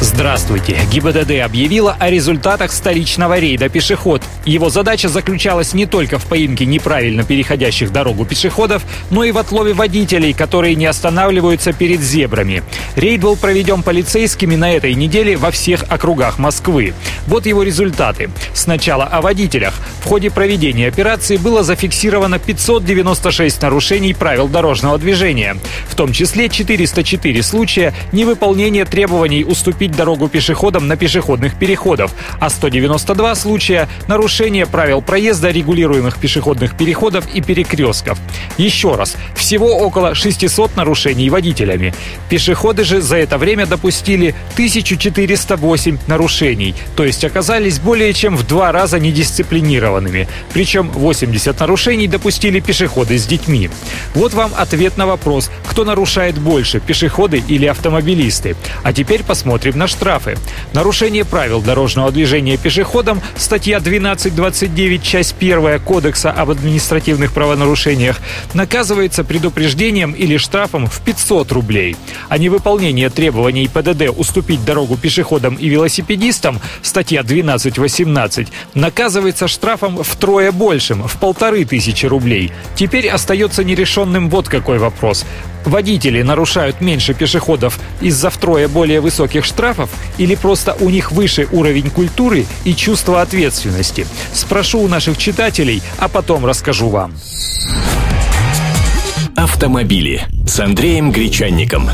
Здравствуйте. ГИБДД объявила о результатах столичного рейда «Пешеход». Его задача заключалась не только в поимке неправильно переходящих дорогу пешеходов, но и в отлове водителей, которые не останавливаются перед зебрами. Рейд был проведен полицейскими на этой неделе во всех округах Москвы. Вот его результаты. Сначала о водителях. В ходе проведения операции было зафиксировано 596 нарушений правил дорожного движения, в том числе 404 случая невыполнения требований уступить дорогу пешеходам на пешеходных переходах, а 192 случая нарушения правил проезда регулируемых пешеходных переходов и перекрестков. Еще раз, всего около 600 нарушений водителями. Пешеходы же за это время допустили 1408 нарушений, то есть оказались более чем в два раза недисциплинированными. Причем 80 нарушений допустили пешеходы с детьми. Вот вам ответ на вопрос, кто нарушает больше, пешеходы или автомобилисты. А теперь посмотрим на штрафы. Нарушение правил дорожного движения пешеходом, статья 12.29, часть 1 Кодекса об административных правонарушениях, наказывается предупреждением или штрафом в 500 рублей. А невыполнение требований ПДД уступить дорогу пешеходам и велосипедистам, статья 12.18, наказывается штрафом втрое большим, в полторы тысячи рублей. Теперь остается нерешенным вот какой вопрос. Водители нарушают меньше пешеходов из-за втрое более высоких штрафов или просто у них выше уровень культуры и чувства ответственности? Спрошу у наших читателей, а потом расскажу вам. Автомобили с Андреем Гречанником.